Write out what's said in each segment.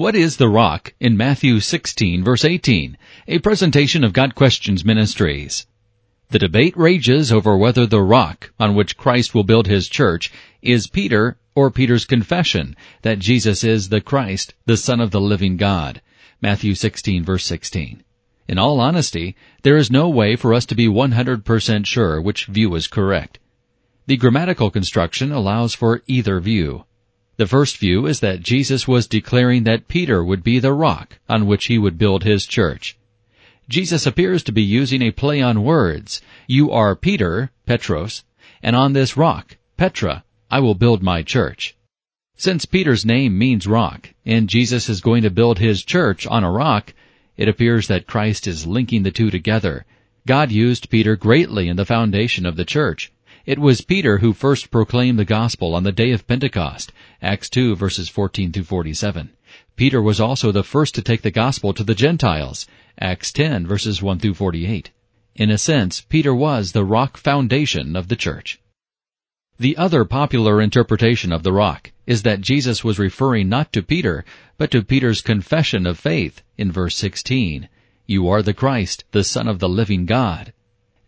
What is the rock in Matthew 16 verse 18? A presentation of Got Questions Ministries. The debate rages over whether the rock on which Christ will build his church is Peter or Peter's confession that Jesus is the Christ, the Son of the living God. Matthew 16 verse 16. In all honesty, there is no way for us to be 100% sure which view is correct. The grammatical construction allows for either view. The first view is that Jesus was declaring that Peter would be the rock on which he would build his church. Jesus appears to be using a play on words. You are Peter, Petros, and on this rock, Petra, I will build my church. Since Peter's name means rock, and Jesus is going to build his church on a rock, it appears that Christ is linking the two together. God used Peter greatly in the foundation of the church. It was Peter who first proclaimed the gospel on the day of Pentecost, Acts 2 verses 14 through 47. Peter was also the first to take the gospel to the Gentiles, Acts 10 verses 1 through 48. In a sense, Peter was the rock foundation of the church. The other popular interpretation of the rock is that Jesus was referring not to Peter, but to Peter's confession of faith in verse 16. You are the Christ, the Son of the living God.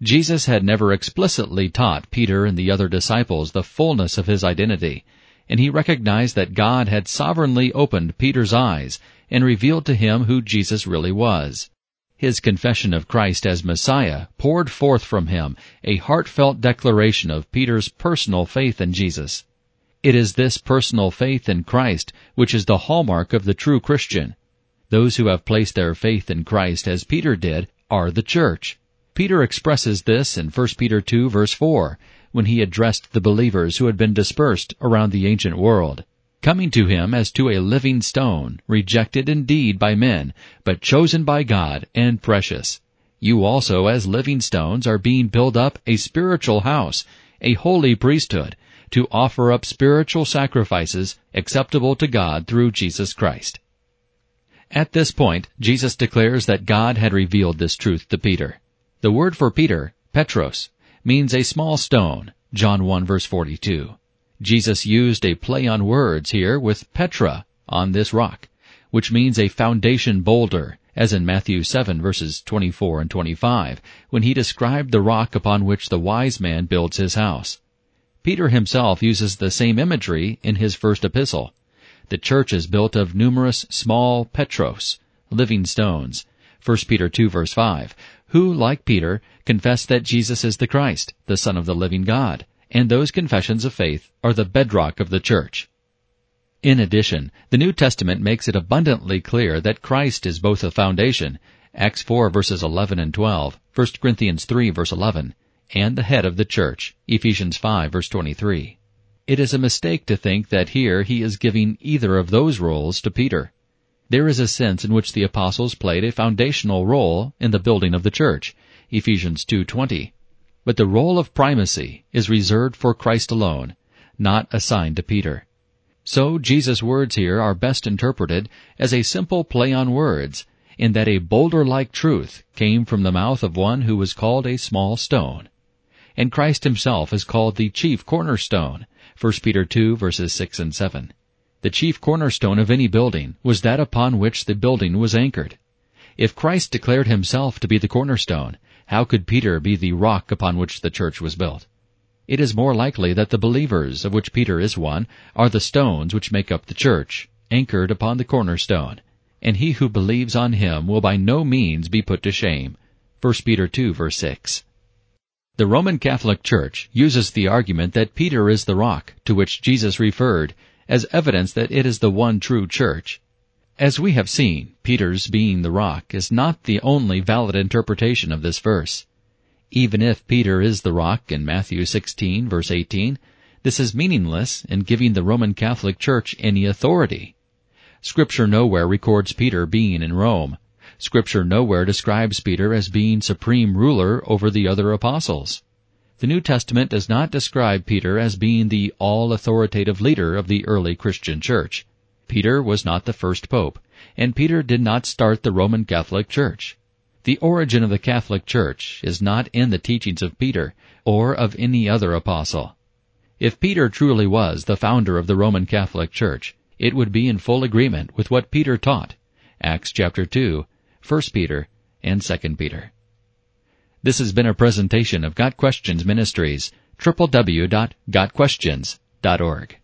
Jesus had never explicitly taught Peter and the other disciples the fullness of his identity, and he recognized that God had sovereignly opened Peter's eyes and revealed to him who Jesus really was. His confession of Christ as Messiah poured forth from him a heartfelt declaration of Peter's personal faith in Jesus. It is this personal faith in Christ which is the hallmark of the true Christian. Those who have placed their faith in Christ as Peter did are the church. Peter expresses this in 1 Peter 2 verse 4 when he addressed the believers who had been dispersed around the ancient world. Coming to him as to a living stone, rejected indeed by men, but chosen by God and precious. You also as living stones are being built up a spiritual house, a holy priesthood, to offer up spiritual sacrifices acceptable to God through Jesus Christ. At this point, Jesus declares that God had revealed this truth to Peter. The word for Peter, Petros, means a small stone, John 1 verse 42. Jesus used a play on words here with Petra, on this rock, which means a foundation boulder, as in Matthew 7 verses 24 and 25, when he described the rock upon which the wise man builds his house. Peter himself uses the same imagery in his first epistle. The church is built of numerous small petros, living stones, 1 Peter 2 verse 5, who, like Peter, confess that Jesus is the Christ, the Son of the living God, and those confessions of faith are the bedrock of the church. In addition, the New Testament makes it abundantly clear that Christ is both a foundation, Acts 4 verses 11 and 12, 1 Corinthians 3 verse 11, and the head of the church, Ephesians 5 verse 23. It is a mistake to think that here he is giving either of those roles to Peter. There is a sense in which the apostles played a foundational role in the building of the church, Ephesians 2:20. But the role of primacy is reserved for Christ alone, not assigned to Peter. So Jesus' words here are best interpreted as a simple play on words, in that a boulder-like truth came from the mouth of one who was called a small stone. And Christ himself is called the chief cornerstone, 1 Peter 2 verses 6 and 7. The chief cornerstone of any building was that upon which the building was anchored. If Christ declared himself to be the cornerstone, how could Peter be the rock upon which the church was built? It is more likely that the believers, of which Peter is one, are the stones which make up the church, anchored upon the cornerstone, and he who believes on him will by no means be put to shame. 1 Peter 2 verse 6. The Roman Catholic Church uses the argument that Peter is the rock to which Jesus referred as evidence that it is the one true church. As we have seen, Peter's being the rock is not the only valid interpretation of this verse. Even if Peter is the rock in Matthew 16 verse 18, this is meaningless in giving the Roman Catholic Church any authority. Scripture nowhere records Peter being in Rome. Scripture nowhere describes Peter as being supreme ruler over the other apostles. The New Testament does not describe Peter as being the all-authoritative leader of the early Christian church. Peter was not the first pope, and Peter did not start the Roman Catholic Church. The origin of the Catholic Church is not in the teachings of Peter or of any other apostle. If Peter truly was the founder of the Roman Catholic Church, it would be in full agreement with what Peter taught. Acts chapter 2, 1 Peter, and 2 Peter. This has been a presentation of Got Questions Ministries, www.gotquestions.org.